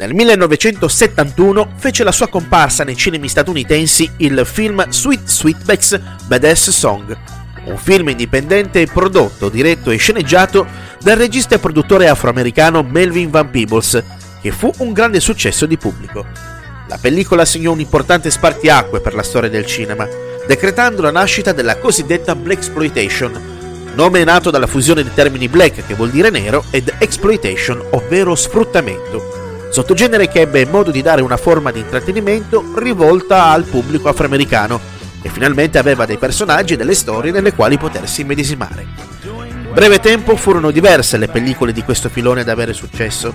Nel 1971 fece la sua comparsa nei cinemi statunitensi il film Sweet Sweetback's Badass Song, un film indipendente prodotto, diretto e sceneggiato dal regista e produttore afroamericano Melvin Van Peebles, che fu un grande successo di pubblico. La pellicola segnò un importante spartiacque per la storia del cinema, decretando la nascita della cosiddetta Black Exploitation, nome nato dalla fusione dei termini black, che vuol dire nero, ed exploitation, ovvero sfruttamento, sottogenere che ebbe modo di dare una forma di intrattenimento rivolta al pubblico afroamericano e finalmente aveva dei personaggi e delle storie nelle quali potersi immedesimare. In breve tempo furono diverse le pellicole di questo filone ad avere successo,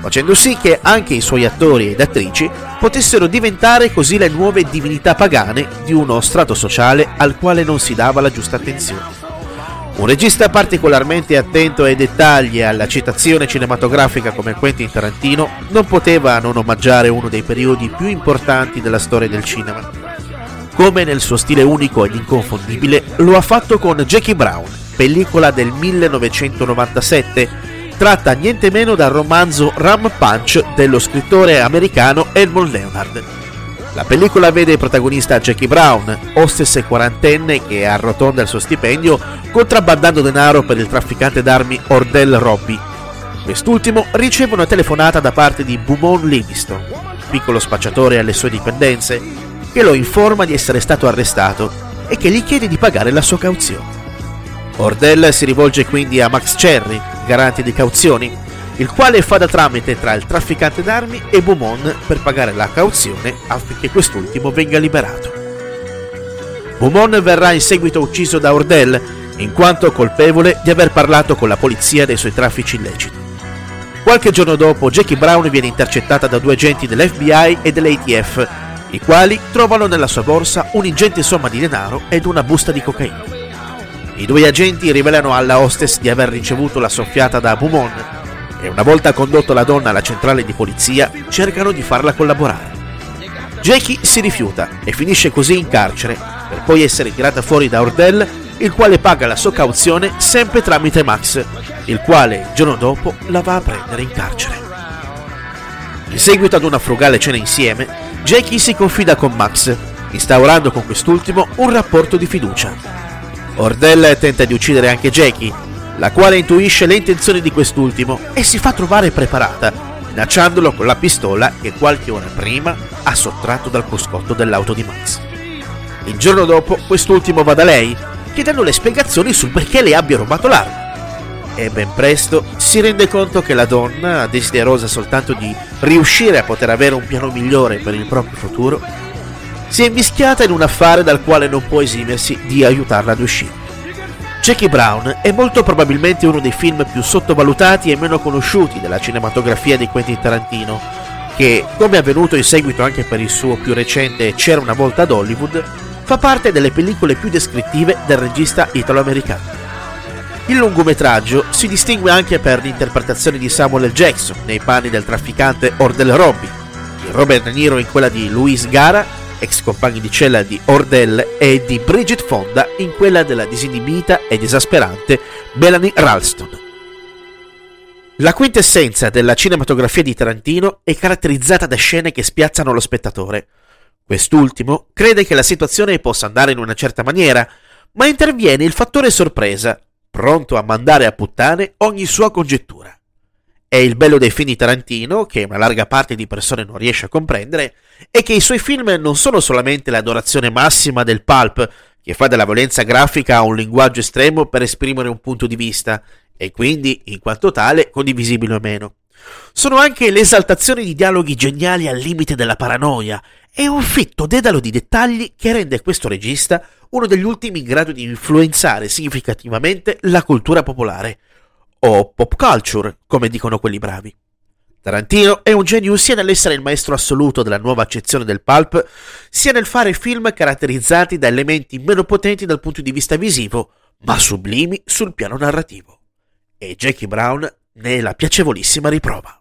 facendo sì che anche i suoi attori ed attrici potessero diventare così le nuove divinità pagane di uno strato sociale al quale non si dava la giusta attenzione. Un regista particolarmente attento ai dettagli e alla citazione cinematografica come Quentin Tarantino non poteva non omaggiare uno dei periodi più importanti della storia del cinema. Come nel suo stile unico ed inconfondibile, lo ha fatto con Jackie Brown, pellicola del 1997, tratta niente meno dal romanzo Ram Punch dello scrittore americano Edmund Leonard. La pellicola vede protagonista Jackie Brown, hostess quarantenne che arrotonda il suo stipendio contrabbandando denaro per il trafficante d'armi Ordell Robbie. Quest'ultimo riceve una telefonata da parte di Beaumont Livingston, piccolo spacciatore alle sue dipendenze, che lo informa di essere stato arrestato e che gli chiede di pagare la sua cauzione. Ordell si rivolge quindi a Max Cherry, garante di cauzioni, il quale fa da tramite tra il trafficante d'armi e Beaumont per pagare la cauzione affinché quest'ultimo venga liberato. Beaumont verrà in seguito ucciso da Ordell, in quanto colpevole di aver parlato con la polizia dei suoi traffici illeciti. Qualche giorno dopo, Jackie Brown viene intercettata da due agenti dell'FBI e dell'ATF, i quali trovano nella sua borsa un'ingente somma di denaro ed una busta di cocaina. I due agenti rivelano alla hostess di aver ricevuto la soffiata da Beaumont e una volta condotto la donna alla centrale di polizia cercano di farla collaborare. Jackie si rifiuta e finisce così in carcere per poi essere tirata fuori da Ordell il quale paga la sua cauzione sempre tramite Max, il quale il giorno dopo la va a prendere in carcere. In seguito ad una frugale cena insieme, Jackie si confida con Max, instaurando con quest'ultimo un rapporto di fiducia. Ordell tenta di uccidere anche Jackie, la quale intuisce le intenzioni di quest'ultimo e si fa trovare preparata, minacciandolo con la pistola che qualche ora prima ha sottratto dal cruscotto dell'auto di Max. Il giorno dopo quest'ultimo va da lei, chiedendo le spiegazioni sul perché le abbia rubato l'arma. E ben presto si rende conto che la donna, desiderosa soltanto di riuscire a poter avere un piano migliore per il proprio futuro, si è invischiata in un affare dal quale non può esimersi di aiutarla ad uscire. Jackie Brown è molto probabilmente uno dei film più sottovalutati e meno conosciuti della cinematografia di Quentin Tarantino, che, come è avvenuto in seguito anche per il suo più recente C'era una volta ad Hollywood, fa parte delle pellicole più descrittive del regista italo-americano. Il lungometraggio si distingue anche per l'interpretazione di Samuel L. Jackson nei panni del trafficante Ordell Robbie, di Robert De Niro in quella di Luis Gara ex compagni di cella di Ordell, e di Bridget Fonda in quella della disinibita ed esasperante Melanie Ralston. La quintessenza della cinematografia di Tarantino è caratterizzata da scene che spiazzano lo spettatore. Quest'ultimo crede che la situazione possa andare in una certa maniera, ma interviene il fattore sorpresa, pronto a mandare a puttane ogni sua congettura. È il bello dei film di Tarantino, che una larga parte di persone non riesce a comprendere, è che i suoi film non sono solamente l'adorazione massima del pulp, che fa della violenza grafica un linguaggio estremo per esprimere un punto di vista, e quindi, in quanto tale, condivisibile o meno. Sono anche l'esaltazione di dialoghi geniali al limite della paranoia e un fitto dedalo di dettagli che rende questo regista uno degli ultimi in grado di influenzare significativamente la cultura popolare, o pop culture, come dicono quelli bravi. Tarantino è un genio sia nell'essere il maestro assoluto della nuova accezione del pulp, sia nel fare film caratterizzati da elementi meno potenti dal punto di vista visivo, ma sublimi sul piano narrativo. E Jackie Brown ne è la piacevolissima riprova.